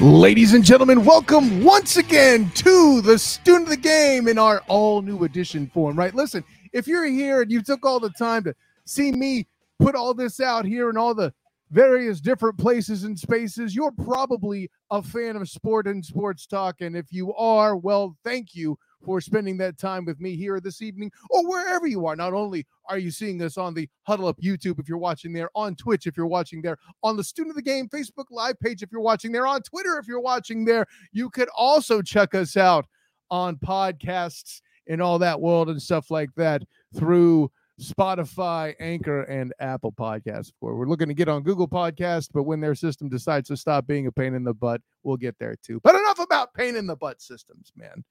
Ladies and gentlemen, welcome once again to the student of the game in our all new edition form, right? Listen, if you're here and you took all the time to see me put all this out here in all the various different places and spaces, you're probably a fan of sport and sports talk. And if you are, well, thank you for spending that time with me here this evening or wherever you are. Not only are you seeing us on the Huddle Up YouTube if you're watching there, on Twitch if you're watching there, on the Student of the Game Facebook Live page if you're watching there, on Twitter if you're watching there. You could also check us out on podcasts and all that world and stuff like that through Spotify, Anchor, and Apple Podcasts. For we're looking to get on Google Podcast, but when their system decides to stop being a pain in the butt, we'll get there too. But enough about pain in the butt systems, man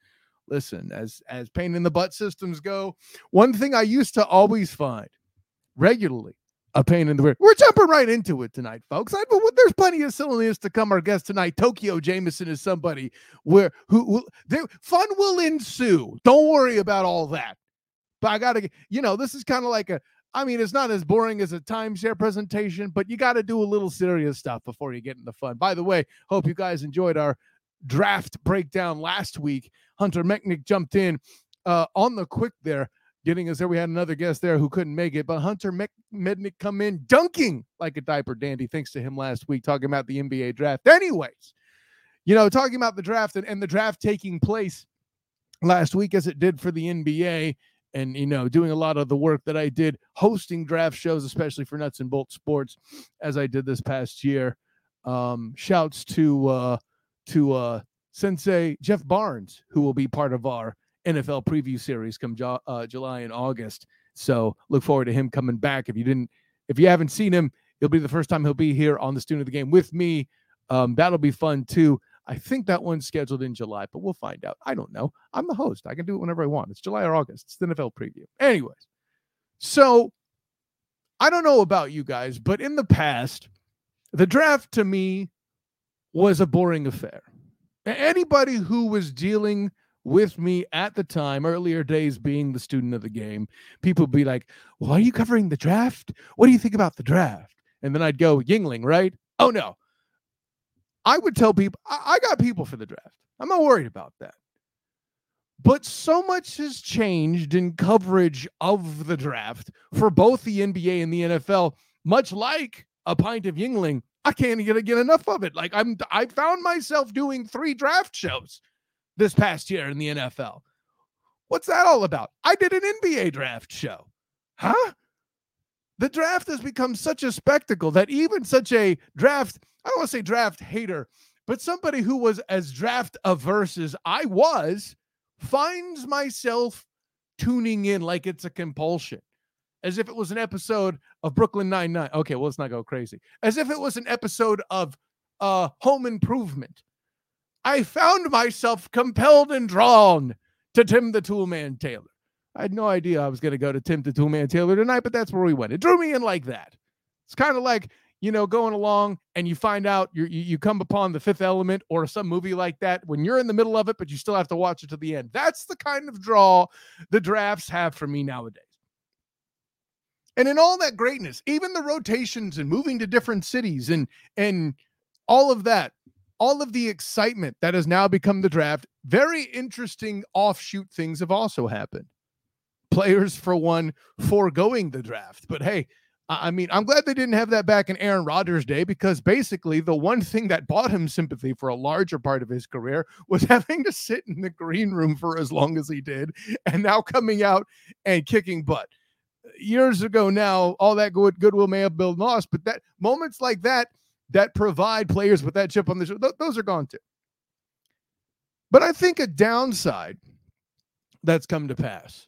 listen, as as pain in the butt systems go, one thing I used to always find regularly a pain in the rear. We're jumping right into it tonight, folks. I, there's plenty of silliness to come. Our guest tonight, Tokeo Jameison, is somebody where who, who there, fun will ensue. Don't worry about all that. But I gotta, you know, this is kind of like a. I mean, it's not as boring as a timeshare presentation, but you got to do a little serious stuff before you get into fun. By the way, hope you guys enjoyed our draft breakdown last week. Hunter Mechnick jumped in uh, on the quick there, getting us there. We had another guest there who couldn't make it, but Hunter Mednick come in dunking like a diaper dandy, thanks to him last week, talking about the NBA draft. Anyways, you know, talking about the draft and, and the draft taking place last week as it did for the NBA and you know doing a lot of the work that I did hosting draft shows especially for Nuts and Bolts Sports as I did this past year um shouts to uh to uh, Sensei Jeff Barnes, who will be part of our NFL preview series come jo- uh, July and August. So look forward to him coming back. If you didn't, if you haven't seen him, it'll be the first time he'll be here on the student of the game with me. Um, that'll be fun too. I think that one's scheduled in July, but we'll find out. I don't know. I'm the host. I can do it whenever I want. It's July or August. It's the NFL preview. Anyways, so I don't know about you guys, but in the past, the draft to me was a boring affair. Anybody who was dealing with me at the time, earlier days being the student of the game, people be like, Well, are you covering the draft? What do you think about the draft? And then I'd go, Yuengling, right? Oh, no. I would tell people, I, I got people for the draft. I'm not worried about that. But so much has changed in coverage of the draft for both the NBA and the NFL, much like a pint of Yuengling I can't get, get enough of it. Like I'm I found myself doing three draft shows this past year in the NFL. What's that all about? I did an NBA draft show. Huh? The draft has become such a spectacle that even such a draft, I don't want to say draft hater, but somebody who was as draft averse as I was finds myself tuning in like it's a compulsion as if it was an episode of Brooklyn Nine Nine. Okay, well, let's not go crazy. As if it was an episode of uh, Home Improvement. I found myself compelled and drawn to Tim the Toolman Taylor. I had no idea I was going to go to Tim the Toolman Taylor tonight, but that's where we went. It drew me in like that. It's kind of like you know going along and you find out you you come upon the Fifth Element or some movie like that when you're in the middle of it, but you still have to watch it to the end. That's the kind of draw the drafts have for me nowadays. And in all that greatness, even the rotations and moving to different cities and and all of that, all of the excitement that has now become the draft, very interesting offshoot things have also happened. Players, for one, foregoing the draft. But hey, I mean, I'm glad they didn't have that back in Aaron Rodgers' day because basically the one thing that bought him sympathy for a larger part of his career was having to sit in the green room for as long as he did and now coming out and kicking butt years ago now, all that good goodwill may have been lost, but that moments like that that provide players with that chip on the shoulder, th- those are gone too. But I think a downside that's come to pass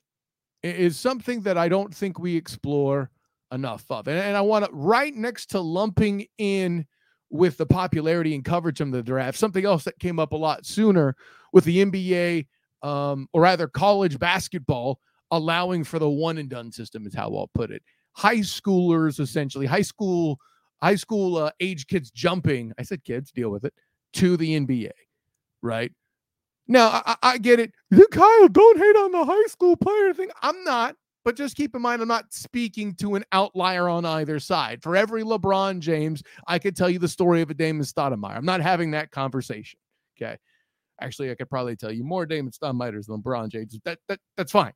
is something that I don't think we explore enough of. And, and I want to, right next to lumping in with the popularity and coverage of the draft, something else that came up a lot sooner with the NBA, um, or rather college basketball allowing for the one and done system is how I'll put it. High schoolers, essentially, high school, high school uh, age kids jumping. I said kids, deal with it to the NBA, right? Now I, I get it. You Kyle, don't hate on the high school player thing. I'm not. But just keep in mind, I'm not speaking to an outlier on either side. For every LeBron James, I could tell you the story of a Damon Stoudamire. I'm not having that conversation. Okay. Actually, I could probably tell you more Damon Stoudamire's than LeBron James. That, that that's fine.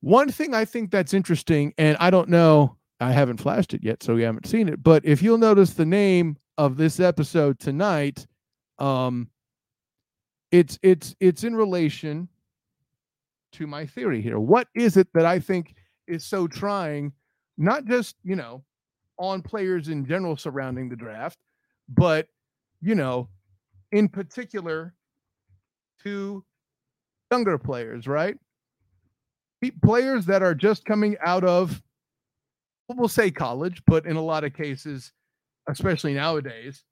One thing I think that's interesting, and I don't know, I haven't flashed it yet, so we haven't seen it. But if you'll notice the name of this episode tonight, um, it's it's it's in relation to my theory here. What is it that I think is so trying, not just you know, on players in general surrounding the draft, but you know, in particular to younger players, right? Players that are just coming out of, we'll say college, but in a lot of cases, especially nowadays,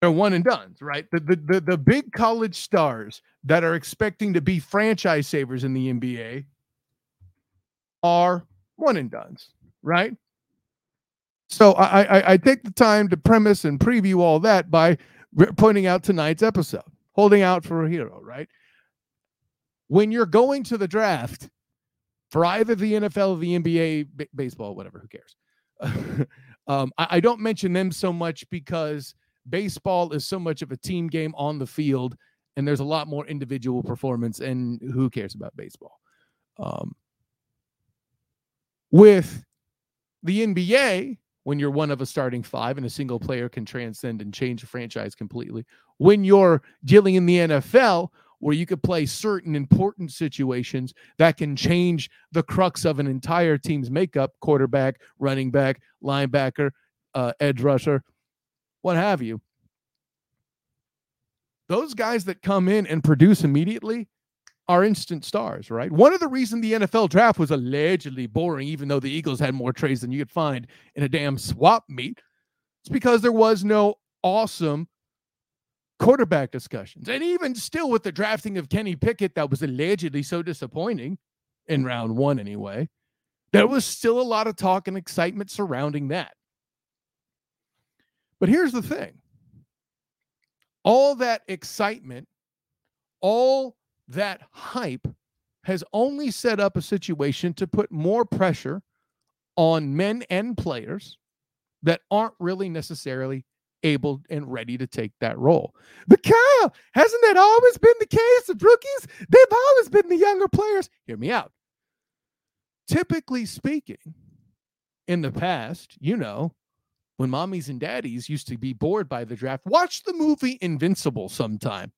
they're one and done's, right? The, the, the, the big college stars that are expecting to be franchise savers in the NBA are one and done's, right? So I, I, I take the time to premise and preview all that by pointing out tonight's episode, holding out for a hero, right? When you're going to the draft for either the NFL the NBA, b- baseball, whatever, who cares? um, I, I don't mention them so much because baseball is so much of a team game on the field, and there's a lot more individual performance, and who cares about baseball? Um, with the NBA, when you're one of a starting five and a single player can transcend and change a franchise completely. When you're dealing in the NFL, where you could play certain important situations that can change the crux of an entire team's makeup quarterback, running back, linebacker, uh, edge rusher, what have you. Those guys that come in and produce immediately are instant stars, right? One of the reasons the NFL draft was allegedly boring, even though the Eagles had more trades than you could find in a damn swap meet, it's because there was no awesome quarterback discussions. And even still, with the drafting of Kenny Pickett, that was allegedly so disappointing in round one, anyway, there was still a lot of talk and excitement surrounding that. But here's the thing all that excitement, all that hype has only set up a situation to put more pressure on men and players that aren't really necessarily able and ready to take that role. But Kyle, hasn't that always been the case with rookies? They've always been the younger players. Hear me out. Typically speaking, in the past, you know, when mommies and daddies used to be bored by the draft, watch the movie Invincible sometime.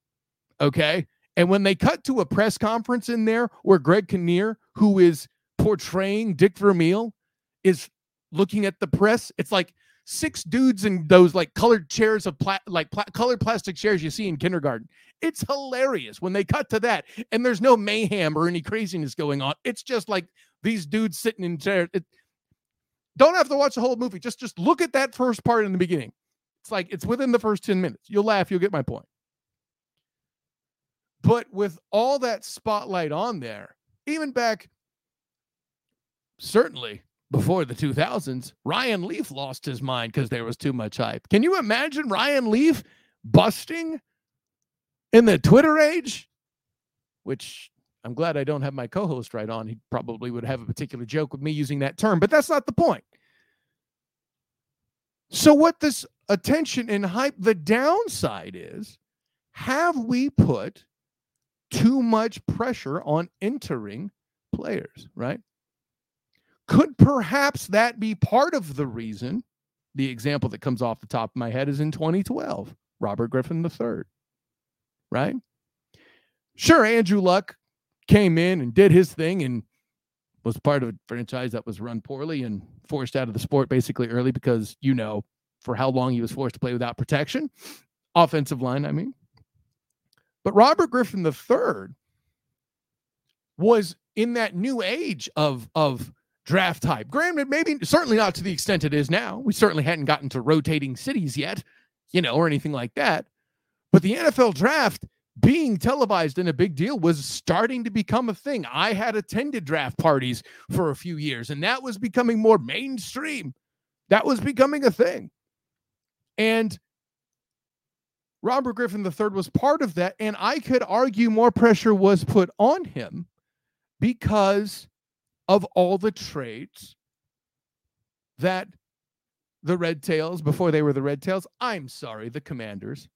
Okay. And when they cut to a press conference in there where Greg Kinnear, who is portraying Dick Vermeil, is looking at the press, it's like six dudes in those like colored chairs of pla- like pla- colored plastic chairs you see in kindergarten. It's hilarious when they cut to that and there's no mayhem or any craziness going on. It's just like these dudes sitting in chairs. It, don't have to watch the whole movie. Just just look at that first part in the beginning. It's like it's within the first 10 minutes. You'll laugh, you'll get my point. But with all that spotlight on there, even back certainly before the 2000s, Ryan Leaf lost his mind because there was too much hype. Can you imagine Ryan Leaf busting in the Twitter age? Which I'm glad I don't have my co host right on. He probably would have a particular joke with me using that term, but that's not the point. So, what this attention and hype, the downside is have we put too much pressure on entering players, right? Could perhaps that be part of the reason? The example that comes off the top of my head is in 2012, Robert Griffin III, right? Sure, Andrew Luck came in and did his thing and was part of a franchise that was run poorly and forced out of the sport basically early because you know for how long he was forced to play without protection. Offensive line, I mean. But Robert Griffin III was in that new age of of draft type. Granted, maybe certainly not to the extent it is now. We certainly hadn't gotten to rotating cities yet, you know, or anything like that. But the NFL draft being televised and a big deal was starting to become a thing. I had attended draft parties for a few years, and that was becoming more mainstream. That was becoming a thing. And Robert Griffin III was part of that. And I could argue more pressure was put on him because of all the traits that the Red Tails, before they were the Red Tails, I'm sorry, the Commanders.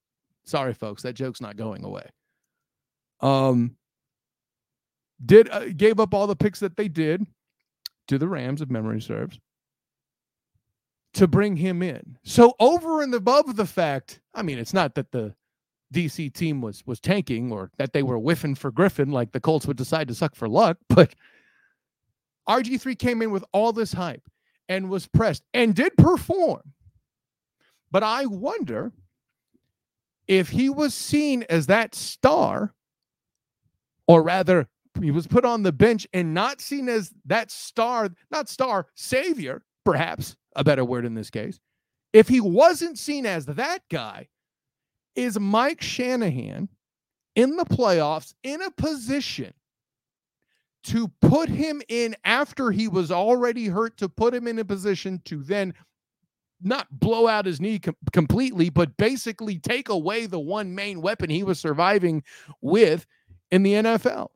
Sorry, folks, that joke's not going away. Um, did uh, gave up all the picks that they did to the Rams, if memory serves, to bring him in. So over and above the fact, I mean, it's not that the DC team was was tanking or that they were whiffing for Griffin like the Colts would decide to suck for luck, but RG3 came in with all this hype and was pressed and did perform. But I wonder if he was seen as that star, or rather, he was put on the bench and not seen as that star, not star, savior, perhaps a better word in this case. If he wasn't seen as that guy, is Mike Shanahan in the playoffs in a position to put him in after he was already hurt, to put him in a position to then not blow out his knee com- completely, but basically take away the one main weapon he was surviving with in the NFL.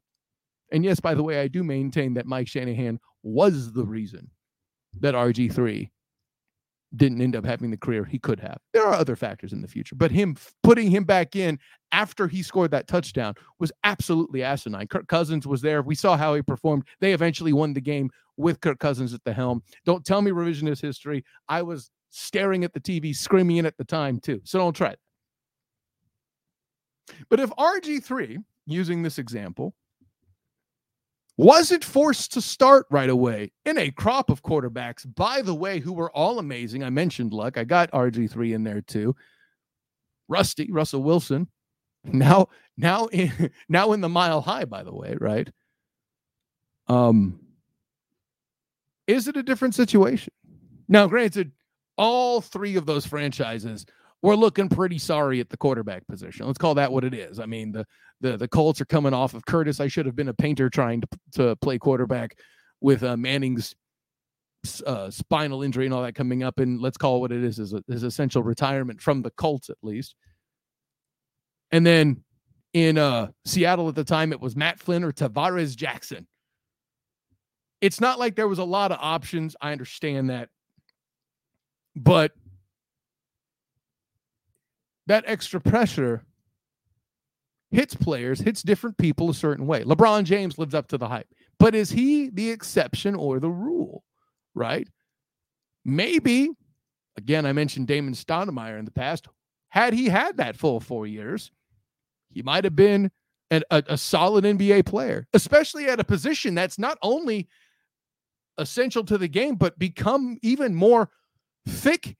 And yes, by the way, I do maintain that Mike Shanahan was the reason that RG3 didn't end up having the career he could have. There are other factors in the future, but him putting him back in after he scored that touchdown was absolutely asinine. Kirk Cousins was there. We saw how he performed. They eventually won the game with Kirk Cousins at the helm. Don't tell me revisionist history. I was staring at the TV, screaming in at the time too. So don't try it. But if RG3, using this example, wasn't forced to start right away in a crop of quarterbacks, by the way, who were all amazing. I mentioned Luck. I got RG3 in there too. Rusty, Russell Wilson. Now, now in now in the mile high, by the way, right? Um, is it a different situation? Now, granted, all three of those franchises we're looking pretty sorry at the quarterback position. Let's call that what it is. I mean, the the the Colts are coming off of Curtis. I should have been a painter trying to to play quarterback with uh, Manning's uh, spinal injury and all that coming up. And let's call it what it is: is his essential retirement from the Colts at least. And then in uh, Seattle at the time, it was Matt Flynn or Tarvaris Jackson. It's not like there was a lot of options. I understand that, but that extra pressure hits players, hits different people a certain way. LeBron James lives up to the hype, but is he the exception or the rule? Right? Maybe, again, I mentioned Damon Stoudamire in the past. Had he had that full four years, he might have been an, a, a solid NBA player, especially at a position that's not only essential to the game, but become even more thick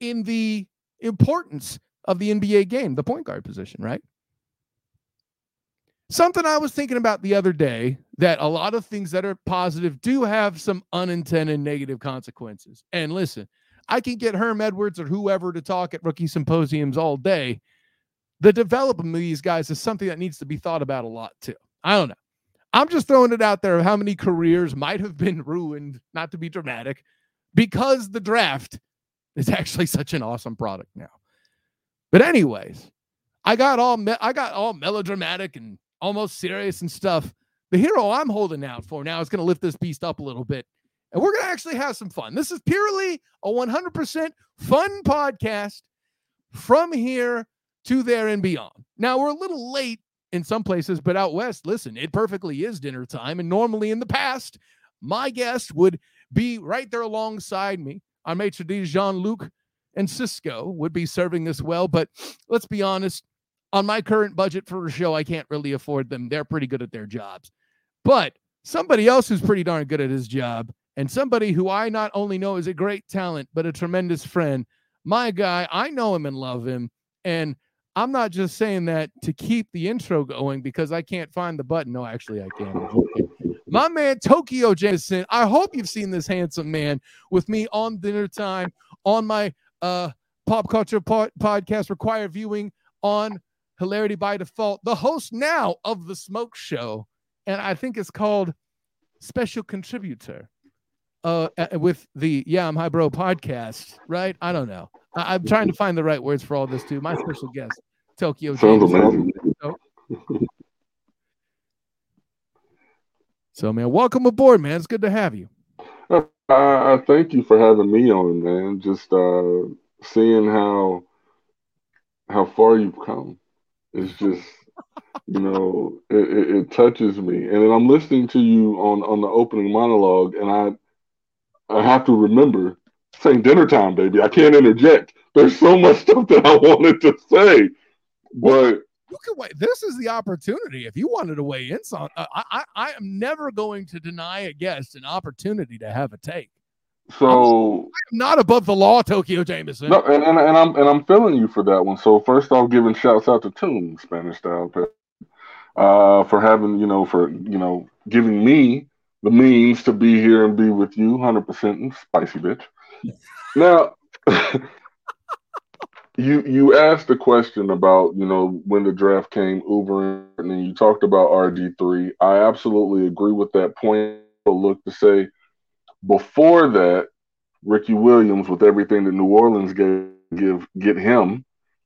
in the importance of the NBA game, the point guard position, right? Something I was thinking about the other day that a lot of things that are positive do have some unintended negative consequences. And listen, I can get Herm Edwards or whoever to talk at rookie symposiums all day. The development of these guys is something that needs to be thought about a lot too. I don't know. I'm just throwing it out there of how many careers might have been ruined, not to be dramatic, because the draft is actually such an awesome product now. But anyways, I got all me- I got all melodramatic and almost serious and stuff. The hero I'm holding out for now is going to lift this beast up a little bit. And we're going to actually have some fun. This is purely a 100% fun podcast from here to there and beyond. Now, we're a little late in some places, but out west, listen, it perfectly is dinner time. And normally in the past, my guest would be right there alongside me. Our maitre d' Jean Luc and Cisco would be serving this well. But let's be honest, on my current budget for a show, I can't really afford them. They're pretty good at their jobs. But somebody else who's pretty darn good at his job, and somebody who I not only know is a great talent, but a tremendous friend, my guy, I know him and love him. And I'm not just saying that to keep the intro going because I can't find the button. No, actually, I can. My man, Tokeo Jameison. I hope you've seen this handsome man with me on dinner time on my uh, pop culture po- podcast require viewing on Hilarity by Default. The host now of the Smoke Show, and I think it's called Special Contributor. Uh, with the Yeah I'm High Bro podcast, right? I don't know. I- am trying to find the right words for all this too. My special guest, Tokeo. James. So, man, welcome aboard, man. It's good to have you. Uh, I, thank you for having me on, man. Just uh, seeing how how far you've come. It's just, you know, it, it, it, touches me. And then I'm listening to you on on the opening monologue, and I I have to remember saying dinner time, baby. I can't interject. There's so much stuff that I wanted to say, but you can wait. This is the opportunity. If you wanted to weigh in on, uh, I, I, I am never going to deny a guest an opportunity to have a take. So I'm, not above the law, Tokeo Jameison. No, and, and, and I'm and I'm feeling you for that one. So first off, giving shouts out to Tune Spanish style, uh, for having you know for you know giving me the means to be here and be with you, hundred percent spicy bitch. now. you you asked the question about you know when the draft came Uber and you talked about RG three. I absolutely agree with that point. Look to say before that, Ricky Williams with everything that New Orleans gave give get him,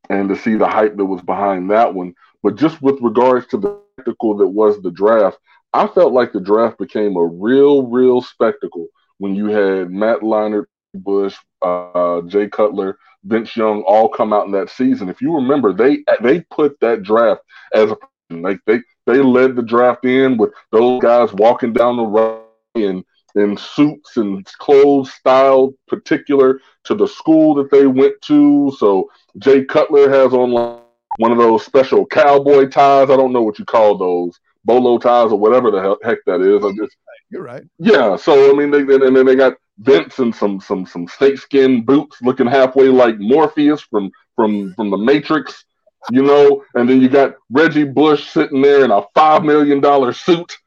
and to see the hype that was behind that one. But just with regards to the spectacle that was the draft, I felt like the draft became a real, real spectacle when you had Matt Leinart, Bush, uh, Jay Cutler, Vince Young all come out in that season. If you remember, they they put that draft as a like they they led the draft in with those guys walking down the road in in suits and clothes style particular to the school that they went to. So Jay Cutler has on like one of those special cowboy ties. I don't know what you call those bolo ties or whatever the heck that is. I just you're right. Yeah. So I mean, they, and then they got Vince and some some some snakeskin boots, looking halfway like Morpheus from from from the Matrix, you know. And then you got Reggie Bush sitting there in a five million dollar suit,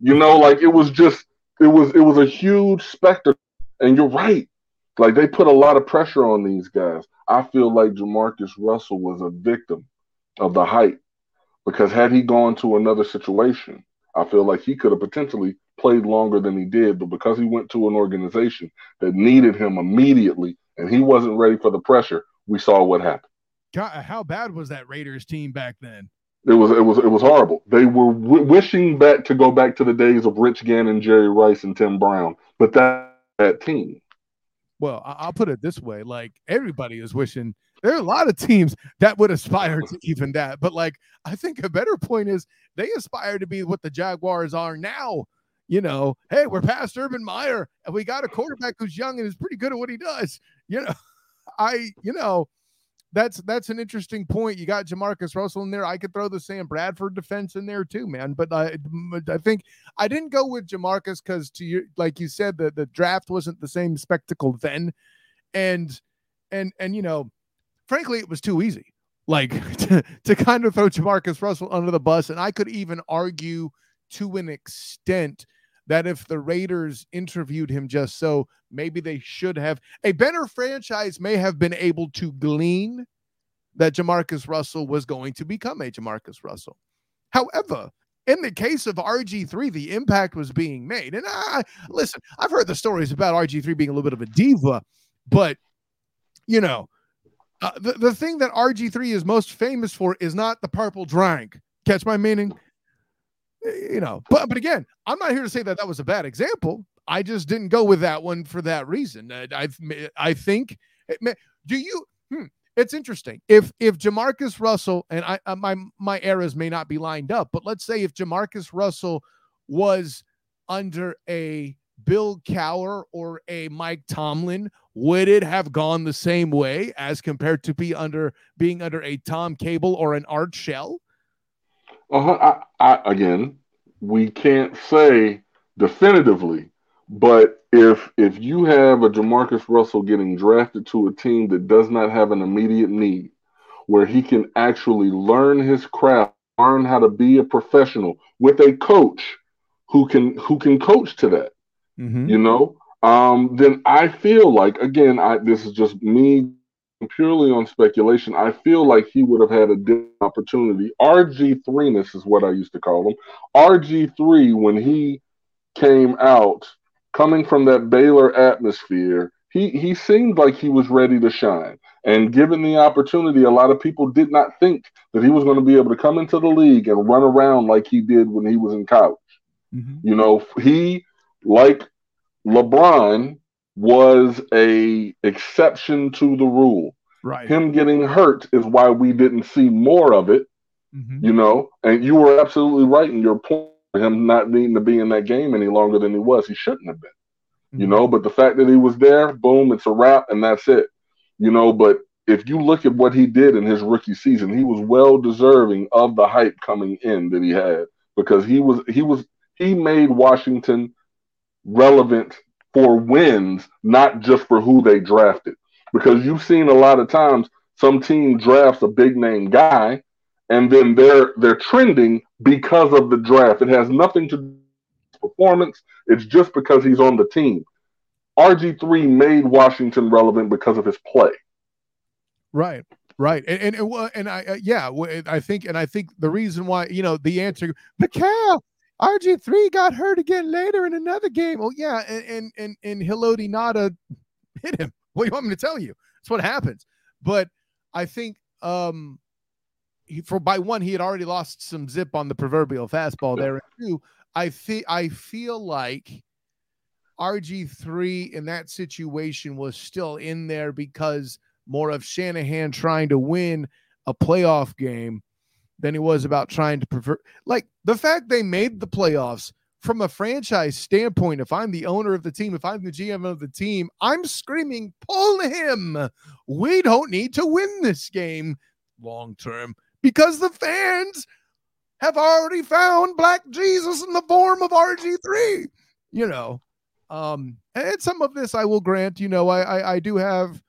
you know. Like it was just it was it was a huge spectacle. And you're right. Like they put a lot of pressure on these guys. I feel like Jamarcus Russell was a victim of the hype because had he gone to another situation, I feel like he could have potentially played longer than he did, but because he went to an organization that needed him immediately and he wasn't ready for the pressure, we saw what happened. God, how bad was that Raiders team back then? It was it was it was horrible. They were w- wishing back to go back to the days of Rich Gannon, Jerry Rice, and Tim Brown, but that that team. Well, I'll put it this way: like everybody is wishing. There are a lot of teams that would aspire to even that, but like I think a better point is they aspire to be what the Jaguars are now you know, hey, we're past Urban Meyer and we got a quarterback who's young and is pretty good at what he does. You know, I, you know, that's that's an interesting point. You got Jamarcus Russell in there. I could throw the Sam Bradford defense in there too, man. But I, I think I didn't go with Jamarcus because to you, like you said, the the draft wasn't the same spectacle then, and and and you know, frankly, it was too easy. Like to, to kind of throw Jamarcus Russell under the bus, and I could even argue to an extent that if the Raiders interviewed him just so, maybe they should have. A better franchise may have been able to glean that Jamarcus Russell was going to become a Jamarcus Russell. However, in the case of RG3, the impact was being made. And I listen, I've heard the stories about RG3 being a little bit of a diva, but you know, uh, the, the thing that RG3 is most famous for is not the purple drink. Catch my meaning? You know, but but again, I'm not here to say that that was a bad example. I just didn't go with that one for that reason. I I, think do you hmm, it's interesting. If if Jamarcus Russell and I uh, my my eras may not be lined up, but let's say if Jamarcus Russell was under a Bill Cowher or a Mike Tomlin, would it have gone the same way as compared to be under being under a Tom Cable or an Art Shell? Uh-huh. I, I, again, we can't say definitively, but if if you have a Jamarcus Russell getting drafted to a team that does not have an immediate need, where he can actually learn his craft, learn how to be a professional with a coach who can who can coach to that, mm-hmm. you know, um, then I feel like again, I this is just me purely on speculation, I feel like he would have had a different opportunity. RG3ness is what I used to call him. RG3, when he came out, coming from that Baylor atmosphere, he, he seemed like he was ready to shine. And given the opportunity, a lot of people did not think that he was going to be able to come into the league and run around like he did when he was in college. Mm-hmm. You know, he like LeBron was a exception to the rule. Right. Him getting hurt is why we didn't see more of it. Mm-hmm. You know, and you were absolutely right in your point. Him not needing to be in that game any longer than he was. He shouldn't have been. Mm-hmm. You know, but the fact that he was there, boom, it's a wrap, and that's it. You know, but if you look at what he did in his rookie season, he was well deserving of the hype coming in that he had because he was he was he made Washington relevant for wins, not just for who they drafted. Because you've seen a lot of times some team drafts a big name guy and then they're they're trending because of the draft. It has nothing to do with performance. It's just because he's on the team. RG3 made Washington relevant because of his play. Right. Right. And and and, and I uh, yeah, I think and I think the reason why, you know, the answer Mikhail RG3 got hurt again later in another game. Oh, yeah. And, and, and, and Haloti Ngata hit him. What do you want me to tell you? That's what happens. But I think um, he, for by one, he had already lost some zip on the proverbial fastball there. And two, I, fe- I feel like RG3 in that situation was still in there because more of Shanahan trying to win a playoff game than he was about trying to prefer like the fact they made the playoffs from a franchise standpoint if i'm the owner of the team if i'm the gm of the team i'm screaming pull him! We don't need to win this game long term because the fans have already found black jesus in the form of rg3 you know um and some of this i will grant you know i i, I do have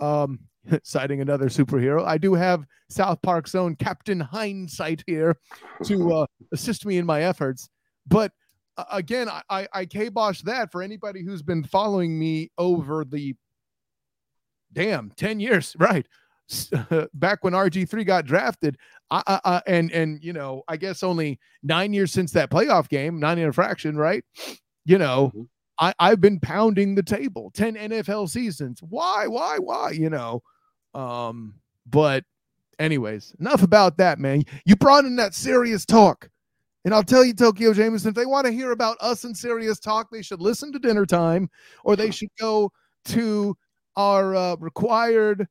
um, citing another superhero, I do have South Park's own Captain Hindsight here to uh, assist me in my efforts. But uh, again, I, I, I kibosh that for anybody who's been following me over the damn 10 years, right? Back when RG3 got drafted, I, I, and and you know, I guess only nine years since that playoff game, nine in a fraction, right? You know, mm-hmm. I, I've been pounding the table 10 NFL seasons. Why, why, why? You know. Um, but anyways, enough about that, man. You brought in that serious talk. And I'll tell you, Tokeo Jameison, if they want to hear about us and serious talk, they should listen to dinner time or they should go to our uh, required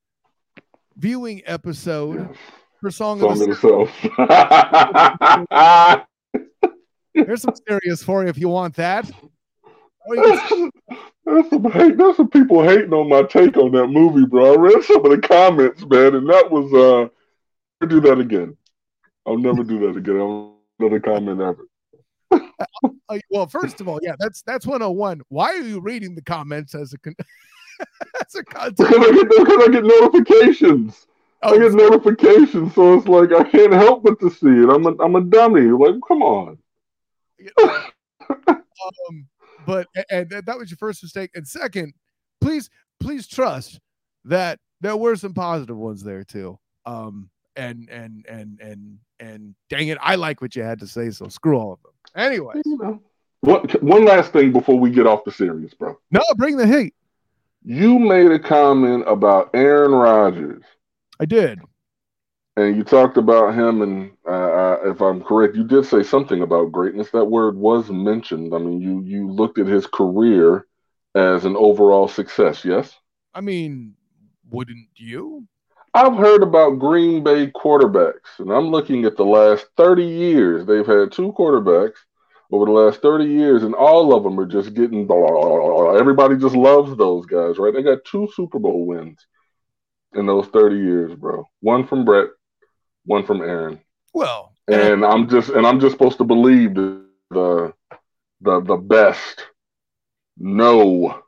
viewing episode for Song, Song of the, South. Here's some serious for you if you want that. There's some hate. There's some people hating on my take on that movie, bro. I read some of the comments, man, and that was uh. Do that again. I'll never do that again. I'll another comment ever. uh, well, first of all, yeah, that's that's 101. Why are you reading the comments as a con- as a content? Because I get because I get notifications. Oh, I get notifications, so it's like I can't help but to see it. I'm a I'm a dummy. Like, come on. um, but and that was your first mistake. And second, please, please trust that there were some positive ones there too. Um, and and and and and dang it, I like what you had to say. So screw all of them. Anyway, what, one last thing before we get off the series, bro. No, bring the heat. You made a comment about Aaron Rodgers. I did and you talked about him, and uh, uh, if I'm correct, you did say something about greatness. That word was mentioned. I mean, you you looked at his career as an overall success. Yes. I mean, wouldn't you? I've heard about Green Bay quarterbacks, and I'm looking at the last 30 years. They've had two quarterbacks over the last 30 years, and all of them are just getting. Blah, blah, blah, everybody just loves those guys, right? They got two Super Bowl wins in those 30 years, bro. One from Brett, one from Aaron. Well, and I'm just and I'm just supposed to believe the the the, the best. No,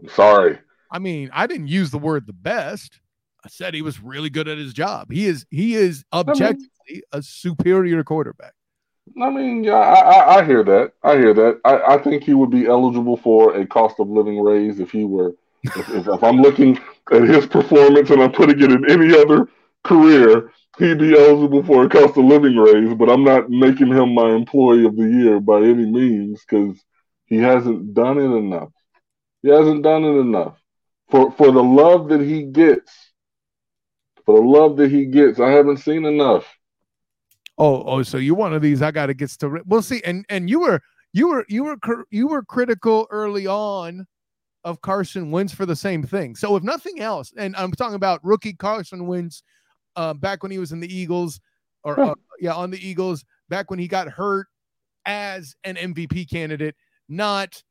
I'm sorry. I mean, I didn't use the word the best. I said he was really good at his job. He is he is objectively I mean, a superior quarterback. I mean, yeah, I, I, I, hear that. I hear that. I, I think he would be eligible for a cost of living raise if he were. if, if, if I'm looking at his performance and I'm putting it in any other career, he'd be eligible for a cost of living raise, but I'm not making him my employee of the year by any means because he hasn't done it enough. He hasn't done it enough. For for the love that he gets, for the love that he gets, I haven't seen enough. Oh, oh, so you're one of these I gotta get to we'll see. And and you were you were you were you were critical early on of Carson Wentz for the same thing. So if nothing else, and I'm talking about rookie Carson Wentz uh, back when he was in the Eagles, or uh, yeah, on the Eagles back when he got hurt as an MVP candidate, not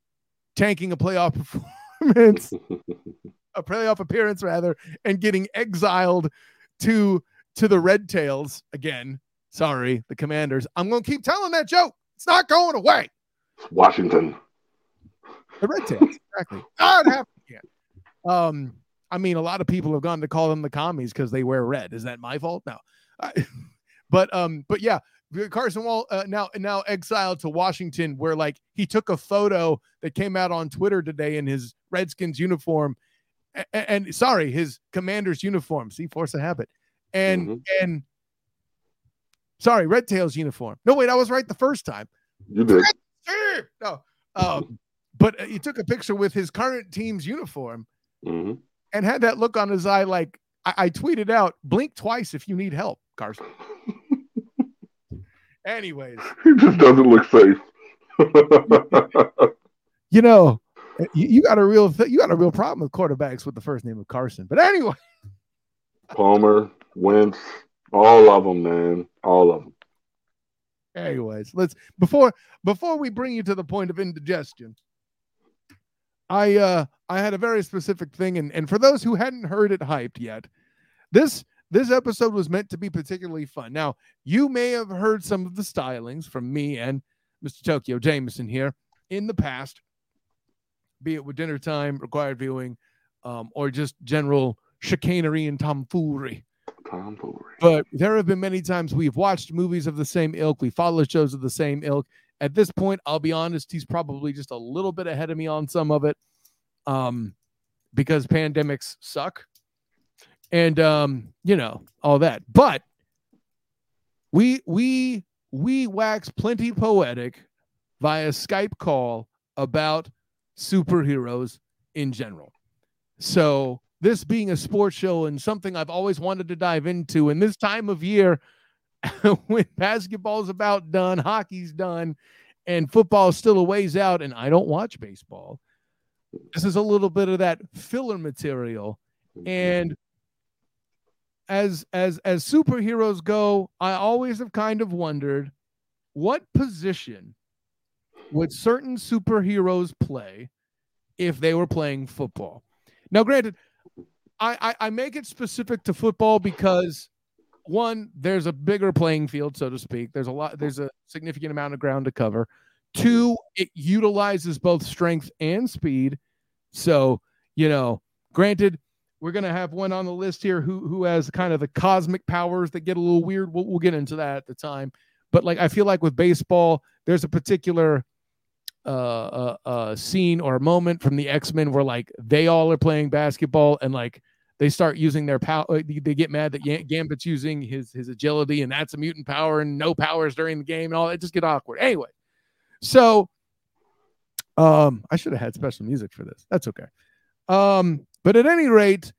tanking a playoff performance, a playoff appearance rather, and getting exiled to to the Red Tails again. Sorry, the Commanders. I'm going to keep telling that joke. It's not going away. Washington. The Red Tails, exactly. Not happening yet. Um, I mean, a lot of people have gone to call them the commies because they wear red. Is that my fault? No. I, but um, but yeah, Carson Wall uh, now now exiled to Washington, where like he took a photo that came out on Twitter today in his Redskins uniform, and, and sorry, his Commander's uniform. See, force a habit, and mm-hmm. and sorry, Red Tails uniform. No, wait, I was right the first time. You did. No, um, but he took a picture with his current team's uniform, mm-hmm. And had that look on his eye, like I, I tweeted out, "Blink twice if you need help, Carson." Anyways, he just doesn't look safe. you know, you, you, got a real you got a real problem with quarterbacks with the first name of Carson. But anyway, Palmer, Wentz, all of them, man, all of them. Anyways, let's before before we bring you to the point of indigestion. I uh I had a very specific thing, and and for those who hadn't heard it hyped yet, this this episode was meant to be particularly fun. Now, you may have heard some of the stylings from me and Mr. Tokeo Jameison here in the past, be it with dinner time, required viewing, um, or just general chicanery and tomfoolery. Tomfoolery. But there have been many times we've watched movies of the same ilk, we follow shows of the same ilk. At this point, I'll be honest, he's probably just a little bit ahead of me on some of it. Um, because pandemics suck and um, you know, all that. But we we we wax plenty poetic via Skype call about superheroes in general. So this being a sports show and something I've always wanted to dive into in this time of year when basketball's about done, hockey's done, and football's still a ways out, and I don't watch baseball. This is a little bit of that filler material. And as as as superheroes go, I always have kind of wondered what position would certain superheroes play if they were playing football. Now, granted, I, I, I make it specific to football because one, there's a bigger playing field, so to speak. There's a lot, there's a significant amount of ground to cover. Two, it utilizes both strength and speed. So, you know, granted, we're gonna have one on the list here who who has kind of the cosmic powers that get a little weird. We'll, we'll get into that at the time. But like I feel like with baseball, there's a particular uh, uh, uh, scene or moment from the X Men where like they all are playing basketball and like they start using their power. They get mad that Gambit's using his his agility and that's a mutant power and no powers during the game and all that. Just get awkward. Anyway, so um, I should have had special music for this. That's okay. Um, but at any rate,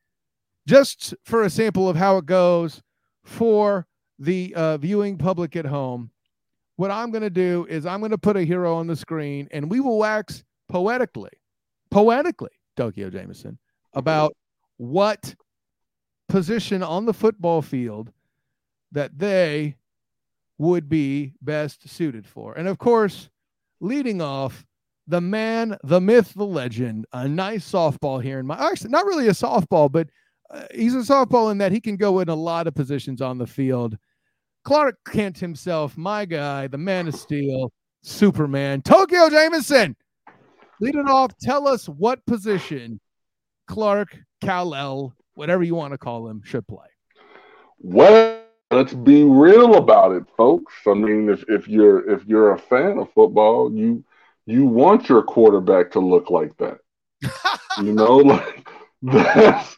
just for a sample of how it goes for the uh, viewing public at home, what I'm going to do is I'm going to put a hero on the screen and we will wax poetically, poetically, Tokeo Jameison, about what position on the football field that they would be best suited for. And of course, leading off the man, the myth, the legend, a nice softball here in my actually not really a softball, but uh, he's a softball in that he can go in a lot of positions on the field. Clark Kent himself, my guy, the man of steel, Superman, Tokeo Jameison. Lead it off. Tell us what position Clark, Kal-El, whatever you want to call him, should play. Well, let's be real about it, folks. I mean, if, if you're if you're a fan of football, you you want your quarterback to look like that. you know, like that's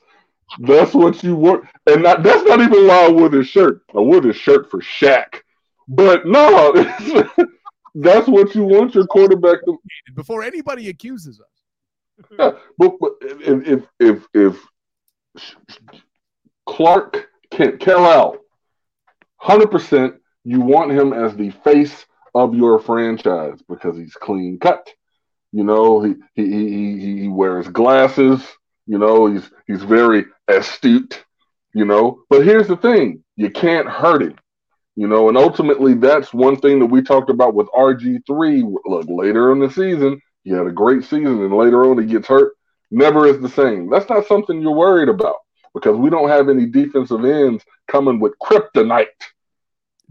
that's what you want, and not, that's not even why I wore this shirt. I wore this shirt for Shaq, but no, that's what you want your quarterback to. Before anybody accuses us. Yeah, but, but if if if, if Clark Kent Kal-El, hundred percent, you want him as the face of your franchise because he's clean cut. You know, he he he he wears glasses. You know, he's he's very astute. You know, but here's the thing: you can't hurt him. You know, and ultimately that's one thing that we talked about with RG3. Look, later in the season, he had a great season, and later on he gets hurt. Never is the same. That's not something you're worried about because we don't have any defensive ends coming with kryptonite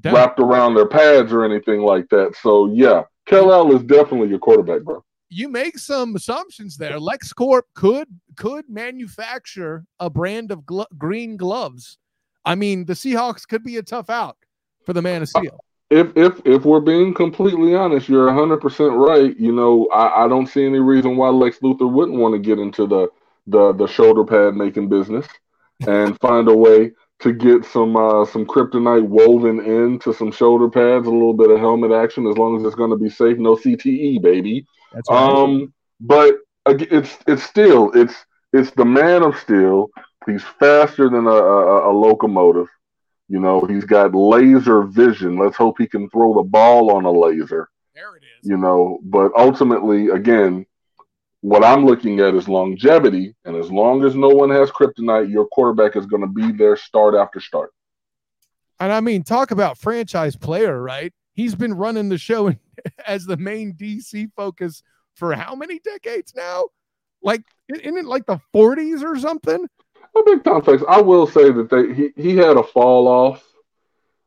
wrapped around their pads or anything like that. So yeah, Kal-El is definitely your quarterback, bro. You make some assumptions there. LexCorp could could manufacture a brand of glo- green gloves. I mean, the Seahawks could be a tough out for the Man of Steel. If if if we're being completely honest, you're 100 percent right. You know, I, I don't see any reason why Lex Luthor wouldn't want to get into the the the shoulder pad making business and find a way to get some uh, some kryptonite woven into some shoulder pads, a little bit of helmet action, as long as it's going to be safe. No CTE, baby. That's right. Um, but it's it's still it's it's the man of steel. He's faster than a, a, a locomotive. You know, he's got laser vision. Let's hope he can throw the ball on a laser. There it is. You know, but ultimately, again, what I'm looking at is longevity. And as long as no one has kryptonite, your quarterback is going to be there start after start. And I mean, talk about franchise player, right? He's been running the show as the main DC focus for how many decades now? Like, isn't it like the 40s or something? Big time flex. I will say that they he, he had a fall off.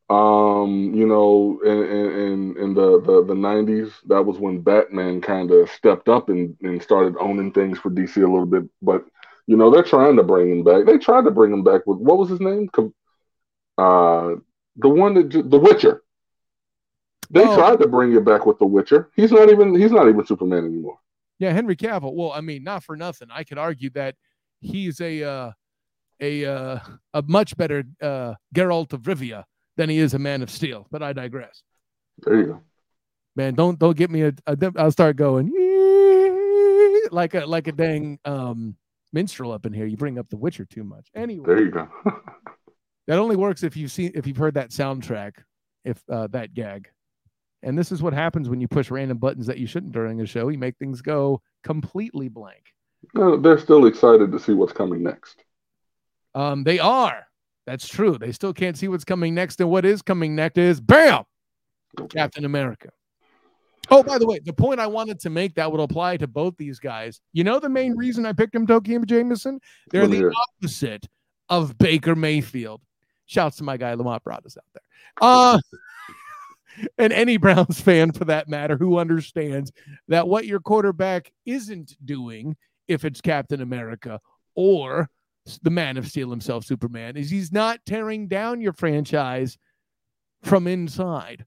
Um, you know, in in in the the, the 90s, that was when Batman kind of stepped up and, and started owning things for DC a little bit. But you know, they're trying to bring him back. They tried to bring him back with what was his name? Uh, the one that The Witcher. They oh. tried to bring it back with The Witcher. He's not even he's not even Superman anymore. Yeah, Henry Cavill. Well, I mean, not for nothing. I could argue that he's a uh, a uh, a much better uh, Geralt of Rivia than he is a Man of Steel. But I digress. There you go. Man, don't don't get me a. a I'll start going like a like a dang um, minstrel up in here. You bring up The Witcher too much. Anyway, there you go. that only works if you've seen if you've heard that soundtrack, if uh, that gag. And this is what happens when you push random buttons that you shouldn't during a show. You make things go completely blank. No, they're still excited to see what's coming next. Um, they are. That's true. They still can't see what's coming next. And what is coming next is bam, Captain America. Oh, by the way, the point I wanted to make that would apply to both these guys. You know the main reason I picked him, Tokeo Jameison? They're the opposite of Baker Mayfield. Shouts to my guy Lamont Broadus out there. Uh and any Browns fan for that matter who understands that what your quarterback isn't doing if it's Captain America or the man of steel himself, Superman, is he's not tearing down your franchise from inside.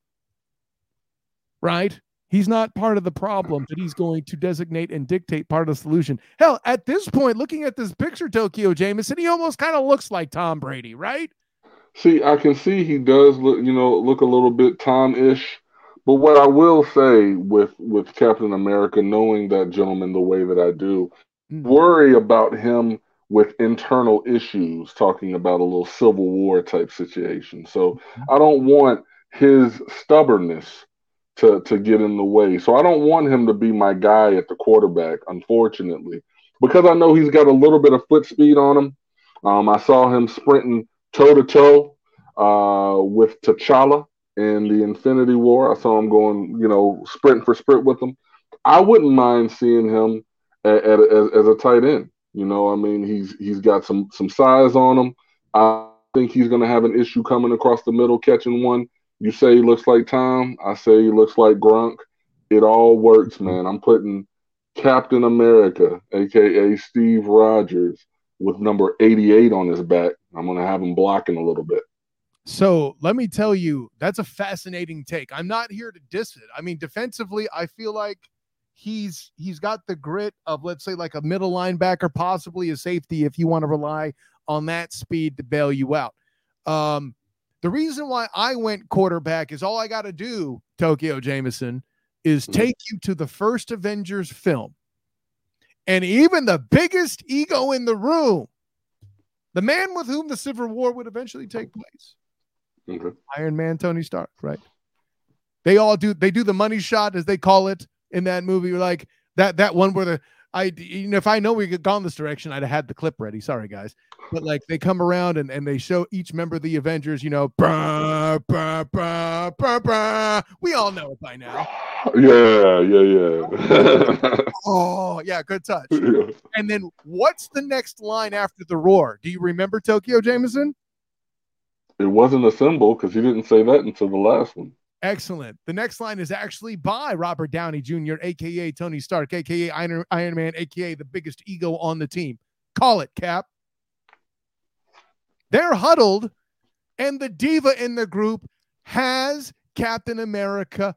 Right? He's not part of the problem, but he's going to designate and dictate part of the solution. Hell, at this point, looking at this picture, Tokeo Jameison, he almost kind of looks like Tom Brady, right? See, I can see he does look, you know, look a little bit Tom-ish. But what I will say with with Captain America, knowing that gentleman the way that I do, mm. worry about him with internal issues, talking about a little civil war type situation. So mm-hmm. I don't want his stubbornness to, to get in the way. So I don't want him to be my guy at the quarterback, unfortunately, because I know he's got a little bit of foot speed on him. Um, I saw him sprinting toe to toe with T'Challa in the Infinity War. I saw him going, you know, sprint for sprint with him. I wouldn't mind seeing him at, at, as, as a tight end. You know, I mean, he's he's got some some size on him. I think he's going to have an issue coming across the middle, catching one. You say he looks like Tom. I say he looks like Gronk. It all works, man. I'm putting Captain America, aka Steve Rogers, with number 88 on his back. I'm going to have him blocking a little bit. So let me tell you, that's a fascinating take. I'm not here to diss it. I mean, defensively, I feel like he's he's got the grit of let's say like a middle linebacker, possibly a safety if you want to rely on that speed to bail you out. Um, the reason why I went quarterback is all I got to do, Tokeo Jameison, is mm-hmm. take you to the first Avengers film. And even the biggest ego in the room, the man with whom the Civil War would eventually take place, mm-hmm. Iron Man, Tony Stark, right? They all do. They do the money shot as they call it in that movie. Like that that one where the I you know if I know we had gone this direction, I'd have had the clip ready. Sorry guys, but like they come around and, and they show each member of the Avengers. You know, bah, bah, bah, bah, bah. we all know it by now. Yeah, yeah, yeah. Oh yeah, good touch. yeah. And then what's the next line after the roar? Do you remember Tokeo Jameison? It wasn't a symbol because he didn't say that until the last one. Excellent. The next line is actually by Robert Downey Jr., aka Tony Stark, aka Iron, Iron Man, aka the biggest ego on the team. Call it, Cap. They're huddled, and the diva in the group has Captain America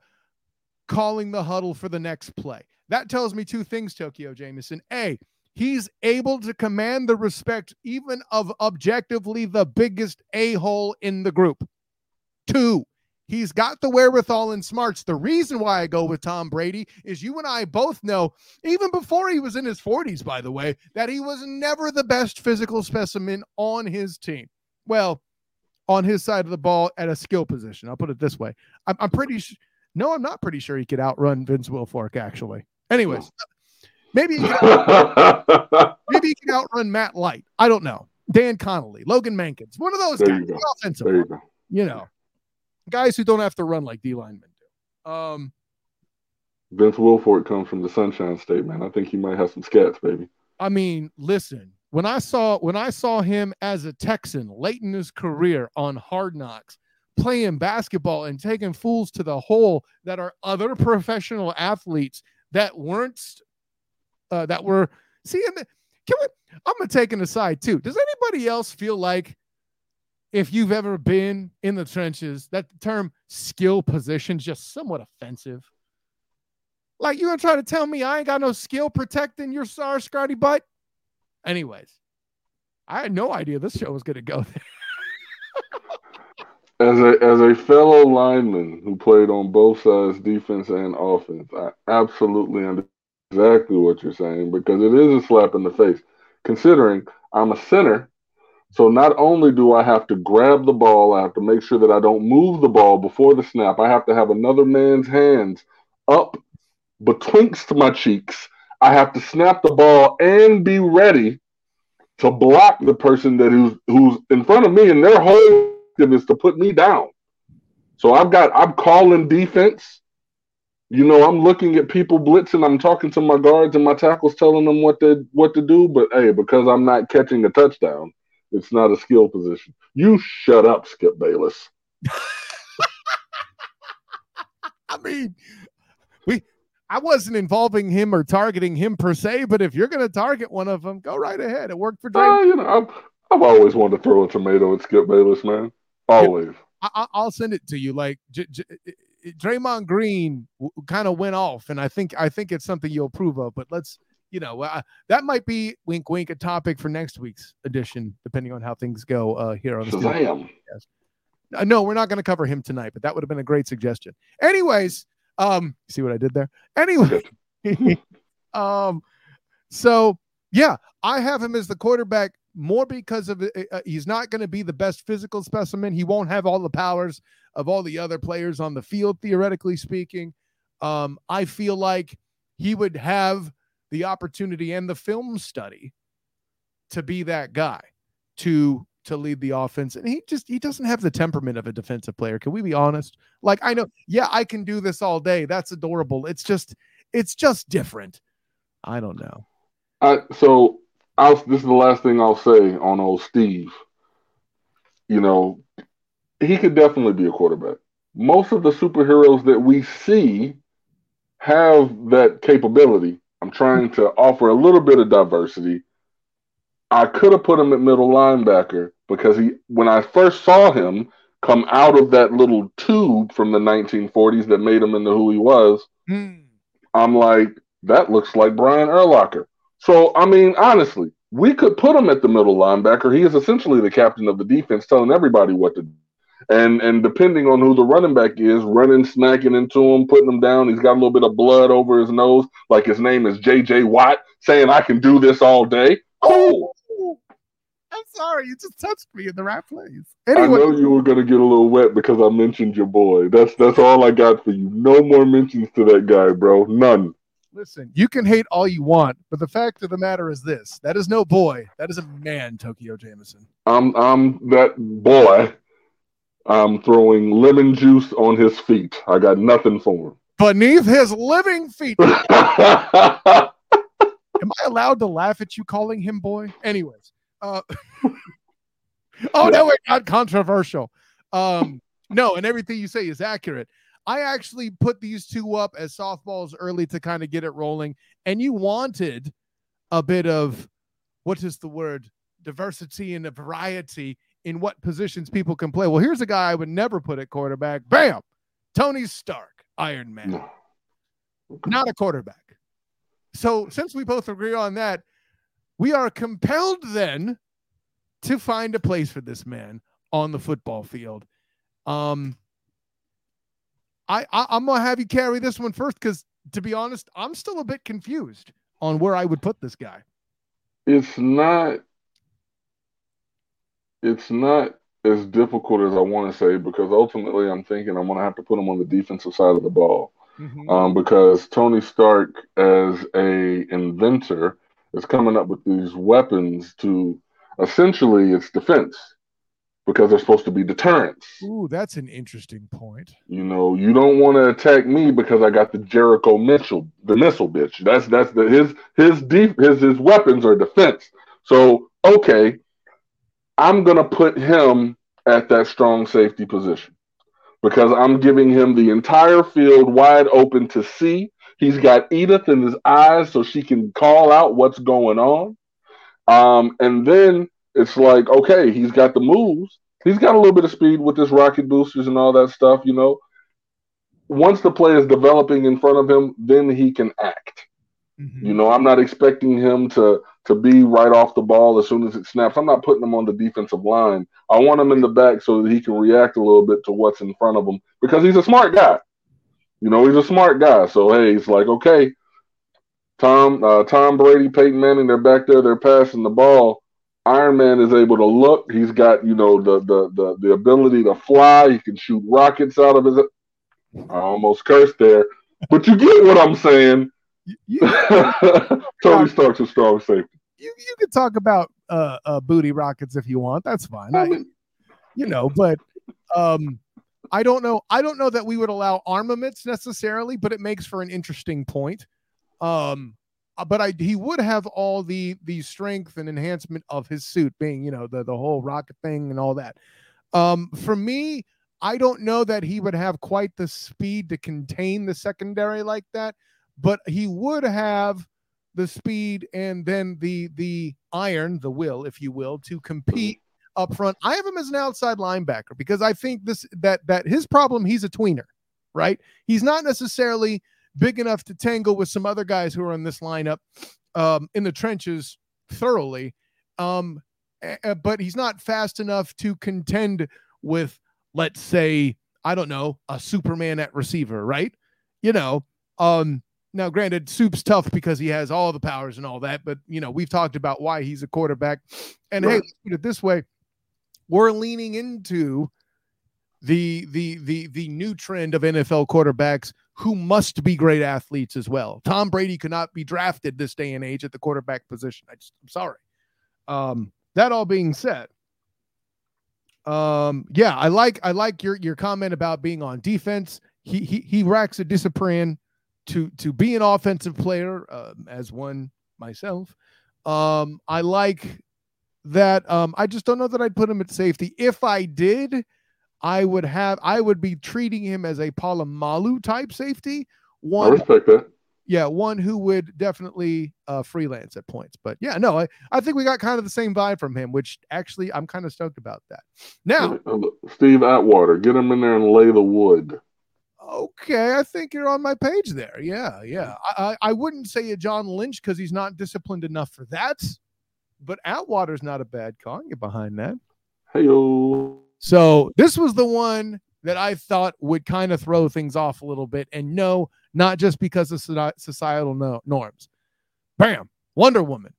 calling the huddle for the next play. That tells me two things, Tokeo Jameison. A, he's able to command the respect even of objectively the biggest a hole in the group. Two, he's got the wherewithal and smarts. The reason why I go with Tom Brady is you and I both know, even before he was in his 40s, by the way, that he was never the best physical specimen on his team. Well, on his side of the ball at a skill position. I'll put it this way. I'm, I'm pretty sure. No, I'm not pretty sure he could outrun Vince Wilfork, actually. Anyways, maybe he could, maybe he can outrun Matt Light. I don't know. Dan Connolly, Logan Mankins, one of those There guys, you the offensive you you know, guys who don't have to run like D linemen do. Um, Vince Wilfork comes from the Sunshine State, man. I think he might have some scats, baby. I mean, listen, when I saw when I saw him as a Texan late in his career on Hard Knocks, playing basketball and taking fools to the hole that are other professional athletes that weren't uh, that were seeing. can we, I'm gonna take an aside too. Does anybody else feel like if you've ever been in the trenches, that term skill position is just somewhat offensive? Like you're gonna try to tell me I ain't got no skill protecting your star scrawny butt? Anyways, I had no idea this show was gonna go there. As a as a fellow lineman who played on both sides, defense and offense, I absolutely understand exactly what you're saying because it is a slap in the face. Considering I'm a center, so not only do I have to grab the ball, I have to make sure that I don't move the ball before the snap. I have to have another man's hands up betwixt my cheeks. I have to snap the ball and be ready to block the person that who's who's in front of me, and their whole objective is to put me down. So I've got I'm calling defense. You know, I'm looking at people blitzing. I'm talking to my guards and my tackles, telling them what to what to do. But hey, because I'm not catching a touchdown, it's not a skill position. You shut up, Skip Bayless. I mean, we I wasn't involving him or targeting him per se, but if you're gonna target one of them, go right ahead. It worked for Dre. Uh, you know, I've, I've always wanted to throw a tomato at Skip Bayless, man. Always. I, I- I'll send it to you. Like J- J- Draymond Green kind of went off, and I think I think it's something you'll approve of. But let's, you know, uh, that might be wink wink a topic for next week's edition, depending on how things go uh, here on the. Shazam. Uh, no, we're not going to cover him tonight, but that would have been a great suggestion. Anyways, um, see what I did there? Anyway, um, so yeah, I have him as the quarterback more because of uh, uh, he's not going to be the best physical specimen. He won't have all the powers of all the other players on the field, theoretically speaking. Um, I feel like he would have the opportunity and the film study to be that guy to to lead the offense. And he just he doesn't have the temperament of a defensive player. Can we be honest? Like i know yeah i can do this all day. That's adorable. It's just it's just different. I don't know. I, so I'll, this is the last thing I'll say on old Steve. You know, he could definitely be a quarterback. Most of the superheroes that we see have that capability. I'm trying to offer a little bit of diversity. I could have put him at middle linebacker because he, when I first saw him come out of that little tube from the 1940s that made him into who he was, Hmm. I'm like, that looks like Brian Urlacher. So, I mean, honestly, we could put him at the middle linebacker. He is essentially the captain of the defense, telling everybody what to do. And and depending on who the running back is, running, smacking into him, putting him down. He's got a little bit of blood over his nose, like his name is J.J. Watt, saying I can do this all day. Cool. I'm sorry. You just touched me in the right place. Anyway. I know you were gonna get a little wet because I mentioned your boy. That's that's all I got for you. No more mentions to that guy, bro. None. Listen, you can hate all you want, but the fact of the matter is this: that is no boy. That is a man, Tokeo Jameison. I'm I'm that boy. I'm throwing lemon juice on his feet. I got nothing for him. Beneath his living feet. Am I allowed to laugh at you calling him boy? Anyways. Uh, oh, no, we're not controversial. Um, no, and everything you say is accurate. I actually put these two up as softballs early to kind of get it rolling. And you wanted a bit of what is the word? Diversity and a variety in what positions people can play. Well, here's a guy I would never put at quarterback. Bam! Tony Stark, Iron Man. Not a quarterback. So, since we both agree on that, we are compelled then to find a place for this man on the football field. Um, I, I am gonna have you carry this one first because, to be honest, I'm still a bit confused on where I would put this guy. It's not. It's not as difficult as I want to say because ultimately I'm thinking I'm gonna have to put him on the defensive side of the ball. Mm-hmm. Um, because Tony Stark, as a inventor, is coming up with these weapons to essentially it's defense because they're supposed to be deterrence. Ooh, that's an interesting point. You know, you don't want to attack me because I got the Jericho Mitchell, the missile bitch. That's that's the his his deep his his weapons are defense. So okay, I'm gonna put him at that strong safety position because I'm giving him the entire field wide open to see. He's got Edith in his eyes so she can call out what's going on. Um, and then it's like, okay, he's got the moves. He's got a little bit of speed with his rocket boosters and all that stuff, you know. Once the play is developing in front of him, then he can act. Mm-hmm. You know, I'm not expecting him to to be right off the ball as soon as it snaps. I'm not putting him on the defensive line. I want him in the back so that he can react a little bit to what's in front of him because he's a smart guy. You know, he's a smart guy. So hey, it's like okay, Tom uh, Tom Brady, Peyton Manning, they're back there, they're passing the ball. Iron Man is able to look. He's got you know the the the, the ability to fly. He can shoot rockets out of his. I almost cursed there, but you get what I'm saying. You, Tony Stark's a strong safety. You you can talk about uh, uh, booty rockets if you want. That's fine. I, you know, but um, I don't know. I don't know that we would allow armaments necessarily, but it makes for an interesting point. Um, uh, but I he would have all the the strength and enhancement of his suit, being you know the the whole rocket thing and all that. Um, for me, I don't know that he would have quite the speed to contain the secondary like that but he would have the speed and then the the iron, the will, if you will, to compete up front. I have him as an outside linebacker because I think this that that his problem he's a tweener, right? He's not necessarily big enough to tangle with some other guys who are in this lineup um, in the trenches thoroughly. Um, but he's not fast enough to contend with, let's say, I don't know, a Superman at receiver, right? You know, um, now, granted, Soup's tough because he has all the powers and all that, but you know, we've talked about why he's a quarterback. And right. hey, put it this way: we're leaning into the the the the new trend of NFL quarterbacks who must be great athletes as well. Tom Brady could not be drafted this day and age at the quarterback position. I just I'm sorry. Um, that all being said, um, yeah, I like I like your your comment about being on defense. He he he racks a discipline to to be an offensive player uh, as one myself. Um, I like that. Um, I just don't know that I'd put him at safety. If I did, I would have I would be treating him as a Polamalu type safety. One, I respect that. Yeah, one who would definitely uh, freelance at points. But yeah, no, I, I think we got kind of the same vibe from him, which actually I'm kind of stoked about that. Now, Steve Atwater, get him in there and lay the wood okay, I think you're on my page there. Yeah, yeah. Mm-hmm. I, I, I wouldn't say a John Lynch because he's not disciplined enough for that, but Atwater's not a bad call. Get behind that. Hey, So this was the one that I thought would kind of throw things off a little bit. And no, not just because of societal no- norms. Bam, Wonder Woman,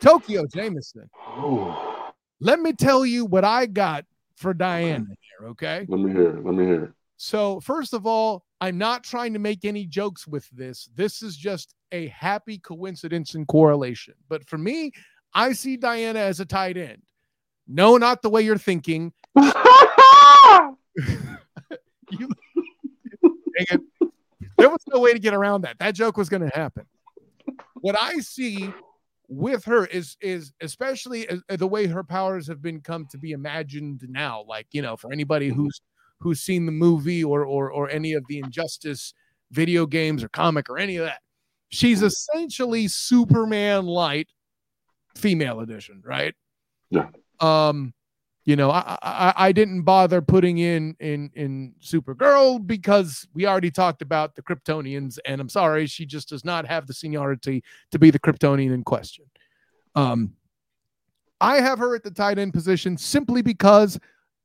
Tokeo Jameison. Oh. Let me tell you what I got for Diana here, okay? Let me hear. It. Let me hear. So, first of all, I'm not trying to make any jokes with this. This is just a happy coincidence and correlation. But for me, I see Diana as a tight end. No, not the way you're thinking. you, there was no way to get around that. That joke was going to happen. What I see with her is is especially uh, the way her powers have been come to be imagined now. Like you know, for anybody who's who's seen the movie or or or any of the Injustice video games or comic or any of that, she's essentially Superman light female edition, right? Yeah. Um, you know, I, I I didn't bother putting in in in Supergirl because we already talked about the Kryptonians, and I'm sorry, she just does not have the seniority to be the Kryptonian in question. Um, I have her at the tight end position simply because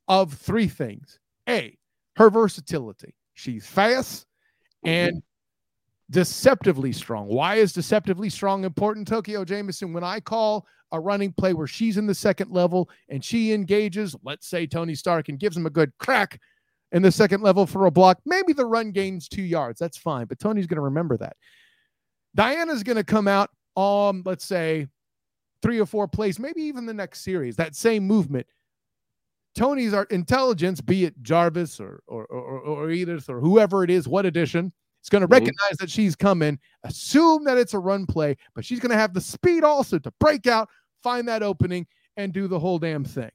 of three things. A, her versatility. She's fast mm-hmm. and deceptively strong. Why is deceptively strong important, Tokeo Jameison? When I call a running play where she's in the second level and she engages, let's say Tony Stark, and gives him a good crack in the second level for a block, maybe the run gains two yards. That's fine, but Tony's going to remember that. Diana's going to come out on, let's say, three or four plays, maybe even the next series, that same movement. Tony's intelligence, be it Jarvis or or, or, or Edith or whoever it is, what edition, is going to mm-hmm. recognize that she's coming, assume that it's a run play, but she's going to have the speed also to break out, find that opening, and do the whole damn thing.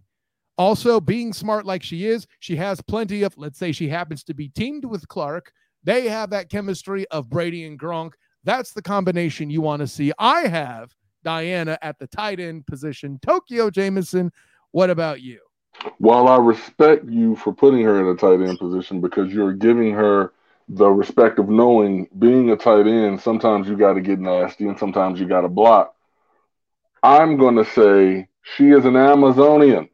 Also, being smart like she is, she has plenty of, let's say she happens to be teamed with Clark. They have that chemistry of Brady and Gronk. That's the combination you want to see. I have Diana at the tight end position. Tokeo Jameison, what about you? While I respect you for putting her in a tight end position because you're giving her the respect of knowing being a tight end, sometimes you got to get nasty and sometimes you got to block. I'm going to say she is an Amazonian.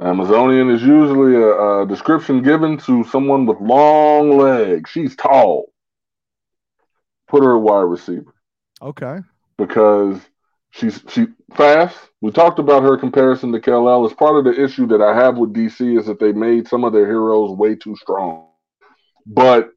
Amazonian is usually a, a, description given to someone with long legs. She's tall. Put her a wide receiver. Okay. Because she's she fast. We talked about her comparison to Kal-El. As part of the issue that I have with DC is that they made some of their heroes way too strong. But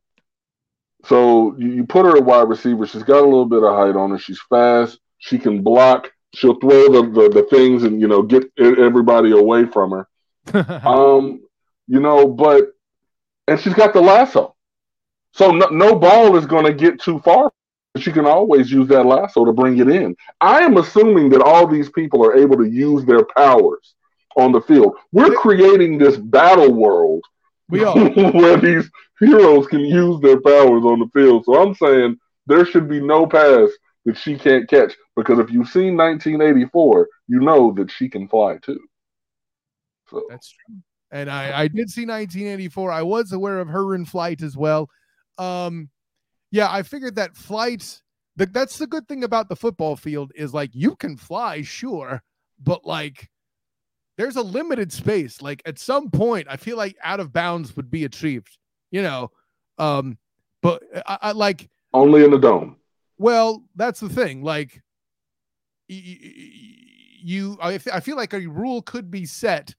so you, you put her at wide receiver. She's got a little bit of height on her. She's fast. She can block. She'll throw the, the, the things and you know get everybody away from her. um, you know, but and she's got the lasso, so no, no ball is going to get too far. She can always use that lasso to bring it in. I am assuming that all these people are able to use their powers on the field. We're creating this battle world we are where these heroes can use their powers on the field. So I'm saying there should be no pass that she can't catch because if you've seen 1984, you know that she can fly too. So that's true. And I, I did see 1984. I was aware of her in flight as well. Um, yeah, I figured that flight. That that's the good thing about the football field is like you can fly, sure, but like there's a limited space. Like at some point, I feel like out of bounds would be achieved. You know, um, but I, I like only in the dome. Well, that's the thing. Like, you, I feel like a rule could be set.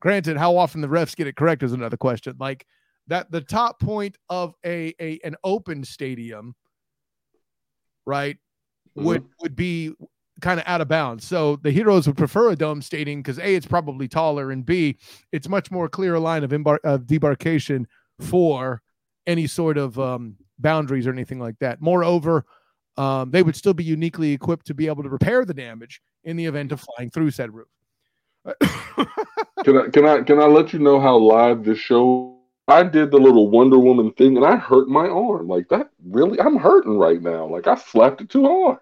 Granted, how often the refs get it correct is another question. Like that, the top point of a, a an open stadium, right, mm-hmm. would would be kind of out of bounds. So the heroes would prefer a dome stadium because a it's probably taller and b it's much more clear line of, embar- of debarkation for any sort of um, boundaries or anything like that. Moreover, um, they would still be uniquely equipped to be able to repair the damage in the event of flying through said roof. can I can I can I let you know how live this show? I did the little Wonder Woman thing and I hurt my arm. Like that really I'm hurting right now. Like I slapped it too hard.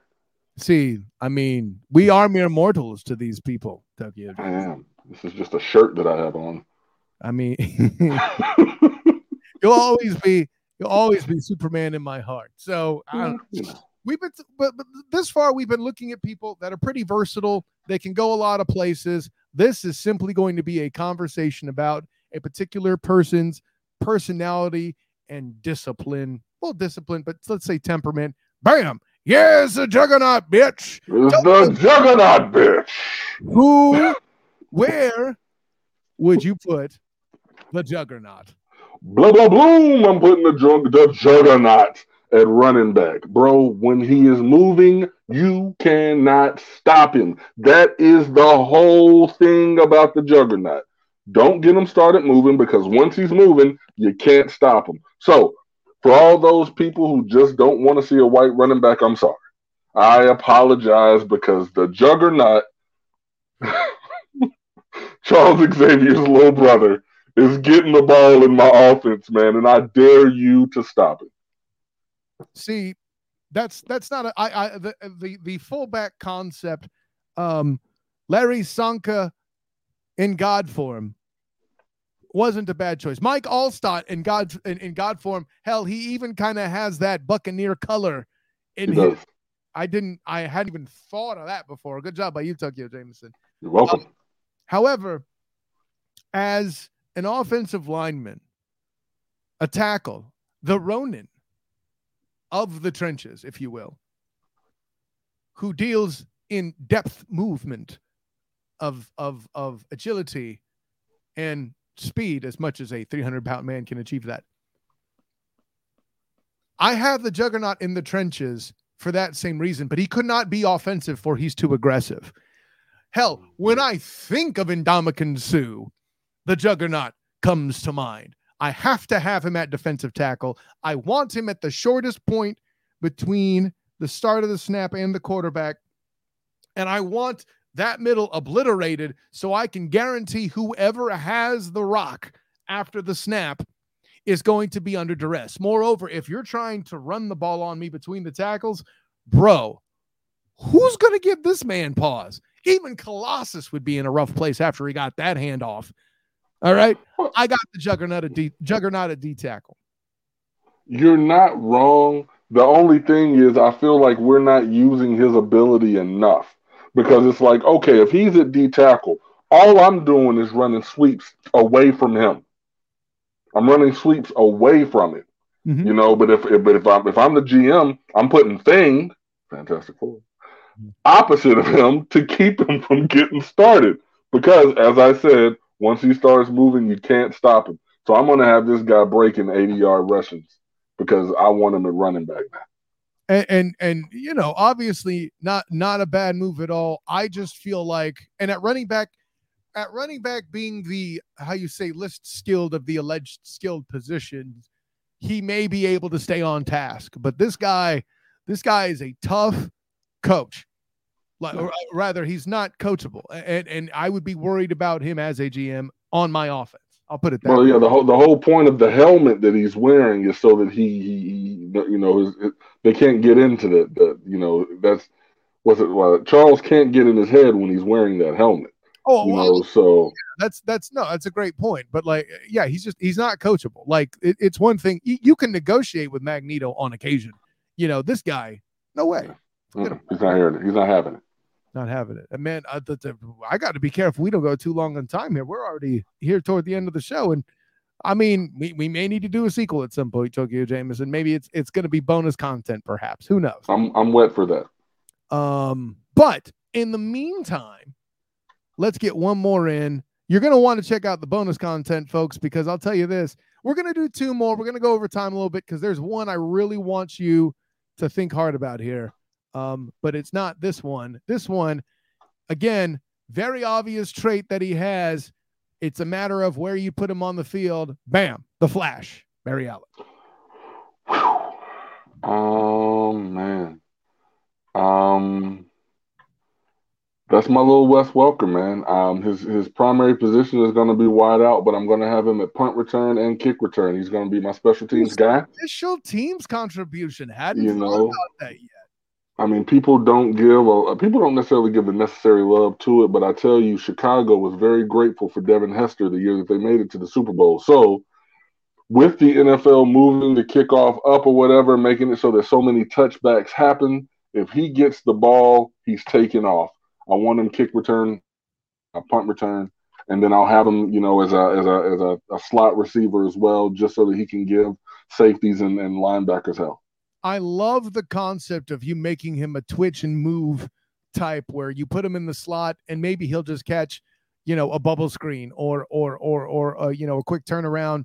See, I mean, we are mere mortals to these people, Tokeo. I am. This is just a shirt that I have on. I mean, you'll always be you'll always be Superman in my heart. So um, we've been, but, but this far we've been looking at people that are pretty versatile. They can go a lot of places. This is simply going to be a conversation about a particular person's personality and discipline. Well, discipline, but let's say temperament. Bam! Yes, the juggernaut, bitch. The juggernaut, bitch. Who Where would you put the juggernaut? Blah blah boom! I'm putting the jug- the juggernaut at running back, bro. When he is moving, you cannot stop him. That is the whole thing about the juggernaut. Don't get him started moving because once he's moving, you can't stop him. So, for all those people who just don't want to see a white running back, I'm sorry. I apologize because the juggernaut, Charles Xavier's little brother, is getting the ball in my offense, man, and I dare you to stop it. See, that's that's not a I I the the, the fullback concept. Um, Larry Csonka in God form wasn't a bad choice. Mike Alstott in God in, in God form. Hell, he even kind of has that Buccaneer color in him. I didn't. I hadn't even thought of that before. Good job by you, Tokeo Jameison. You're welcome. Um, however, as an offensive lineman, a tackle, the Ronin of the trenches, if you will, who deals in depth movement of of of agility and speed as much as a 300 pound man can achieve that. I have the juggernaut in the trenches for that same reason, but he could not be offensive for he's too aggressive. Hell, when I think of Indomitian Sue, the juggernaut comes to mind. I have to have him at defensive tackle. I want him at the shortest point between the start of the snap and the quarterback. And I want that middle obliterated so I can guarantee whoever has the rock after the snap is going to be under duress. Moreover, if you're trying to run the ball on me between the tackles, bro, who's going to give this man pause? Even Colossus would be in a rough place after he got that handoff. All right. I got the juggernaut at D, juggernaut at D tackle. You're not wrong. The only thing is, I feel like we're not using his ability enough because it's like, okay, if he's at D tackle, all I'm doing is running sweeps away from him. I'm running sweeps away from it, Mhm. you know. But if, if but if I'm if I'm the GM, I'm putting thing, Fantastic Four, opposite of him to keep him from getting started. Because as I said, once he starts moving, you can't stop him. So I'm gonna have this guy breaking 80 yard rushes because I want him at running back now. And, and and you know obviously not not a bad move at all. I just feel like and at running back at running back being the how you say list skilled of the alleged skilled positions he may be able to stay on task. But this guy this guy is a tough coach. Like or uh, rather he's not coachable. And and i would be worried about him as a gm on my offense i'll put it that Well, way. yeah, the whole the whole point of the helmet that he's wearing is so that he, he, he you know, his, it, they can't get into the, the you know, that's what's it? Well, Charles can't get in his head when he's wearing that helmet. oh You well, know, so that's that's no that's a great point but like yeah he's just he's not coachable like it, it's one thing you, you can negotiate with magneto on occasion you know this guy no way mm, he's not hearing it. He's not having it. Not having it and man I, I got to be careful we don't go too long on time here we're already here toward the end of the show and i mean we, we may need to do a sequel at some point Tokeo Jameison maybe it's it's going to be bonus content perhaps who knows I'm I'm wet for that. Um, but in the meantime, let's get one more in. You're going to want to check out the bonus content, folks, because I'll tell you this we're going to do two more. We're going to go over time a little bit because there's one I really want you to think hard about here. Um, but it's not this one. This one, again, very obvious trait that he has. It's a matter of where you put him on the field. Bam, the flash, Barry Allen. Oh man. Um that's my little Wes Welker, man. Um his his primary position is gonna be wide out, but I'm gonna have him at punt return and kick return. He's gonna be my special teams guy. Official team's contribution. Hadn't You know. about that yet. I mean, people don't give a, uh, people don't necessarily give the necessary love to it, but I tell you, Chicago was very grateful for Devin Hester the year that they made it to the Super Bowl. So, with the NFL moving the kickoff up or whatever, making it so that so many touchbacks happen, if he gets the ball, he's taking off. I want him kick return, a punt return, and then I'll have him, you know, as a as a as a, a slot receiver as well, just so that he can give safeties and, and linebackers hell. I love the concept of you making him a twitch and move type where you put him in the slot and maybe he'll just catch, you know, a bubble screen or or or or a, you know a quick turnaround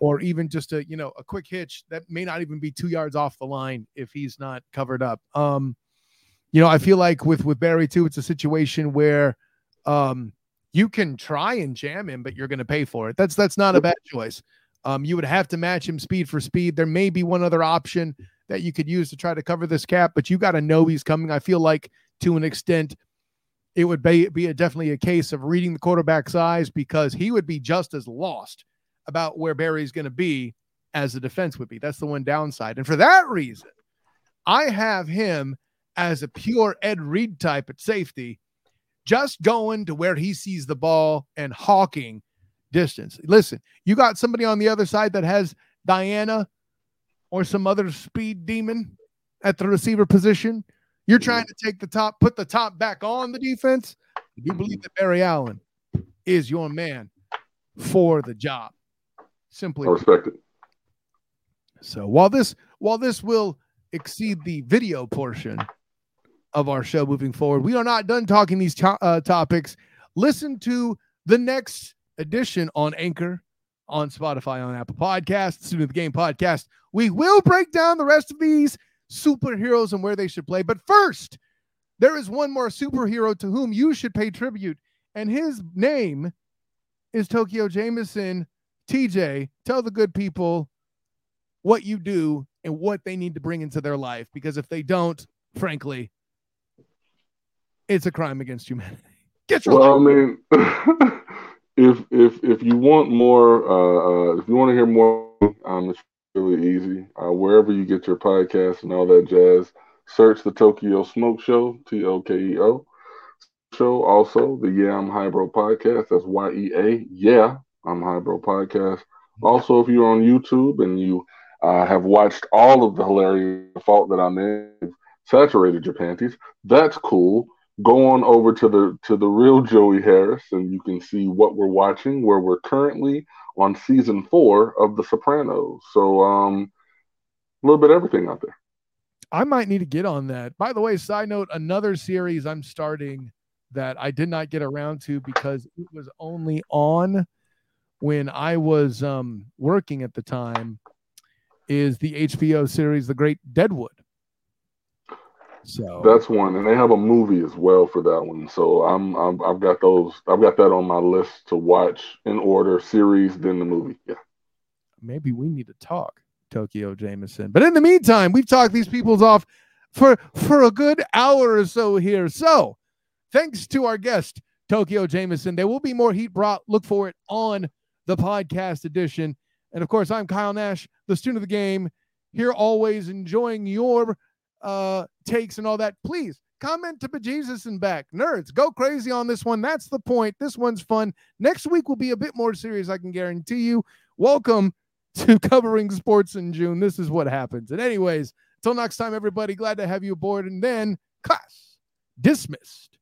or even just a you know a quick hitch that may not even be two yards off the line if he's not covered up. Um, you know, I feel like with with Barry too, it's a situation where um you can try and jam him, but you're going to pay for it. That's that's not a bad choice. Um, you would have to match him speed for speed. There may be one other option that you could use to try to cover this cap, but you got to know he's coming. I feel like to an extent, it would be, be a, definitely a case of reading the quarterback's eyes because he would be just as lost about where Barry's going to be as the defense would be. That's the one downside. And for that reason, I have him as a pure Ed Reed type at safety, just going to where he sees the ball and hawking distance. Listen, you got somebody on the other side that has Diana or some other speed demon at the receiver position. You're trying to take the top, put the top back on the defense. You believe that Barry Allen is your man for the job. Simply I respect it. So while this while this will exceed the video portion of our show moving forward, we are not done talking these to- uh, topics. Listen to the next edition on Anchor, on Spotify, on Apple Podcasts, Student of the Game podcast. We will break down the rest of these superheroes and where they should play. But first, there is one more superhero to whom you should pay tribute, and his name is Tokeo Jameison. TJ, tell the good people what you do and what they need to bring into their life because if they don't, frankly, it's a crime against humanity. Get your well, life. I mean, if if if you want more, uh, uh, if you want to hear more, um, it's really easy. Uh, wherever you get your podcast and all that jazz, search the Tokeo Smoke Show, T O K E O show. Also, the Yeah I'm Highbrow podcast. That's Y E A. Yeah, I'm Highbrow podcast. Also, if you're on YouTube and you uh, have watched all of the hilarious fault that I made, saturated your panties, that's cool go on over to the to the real Joey Harris, and you can see what we're watching. Where we're currently on season four of The Sopranos. So, um, a little bit everything out there. I might need to get on that. By the way, side note: another series I'm starting that I did not get around to because it was only on when I was um, working at the time. Is the HBO series The Great Deadwood? So that's one, and they have a movie as well for that one. So I'm, I'm I've got those. I've got that on my list to watch in order: series, then the movie. Yeah. Maybe we need to talk Tokeo Jameison. But in the meantime, we've talked these people's off for for a good hour or so here. So thanks to our guest Tokeo Jameison. There will be more heat brought. Look for it on the podcast edition. And of course, I'm Kyle Nash, the student of the game, here always enjoying your uh, takes and all that, please comment to bejesus and back. Nerds, go crazy on this one. That's the point. This one's fun. Next week will be a bit more serious, I can guarantee you. Welcome to covering sports in June. This is what happens. And, anyways, until next time, everybody, glad to have you aboard. And then, class dismissed.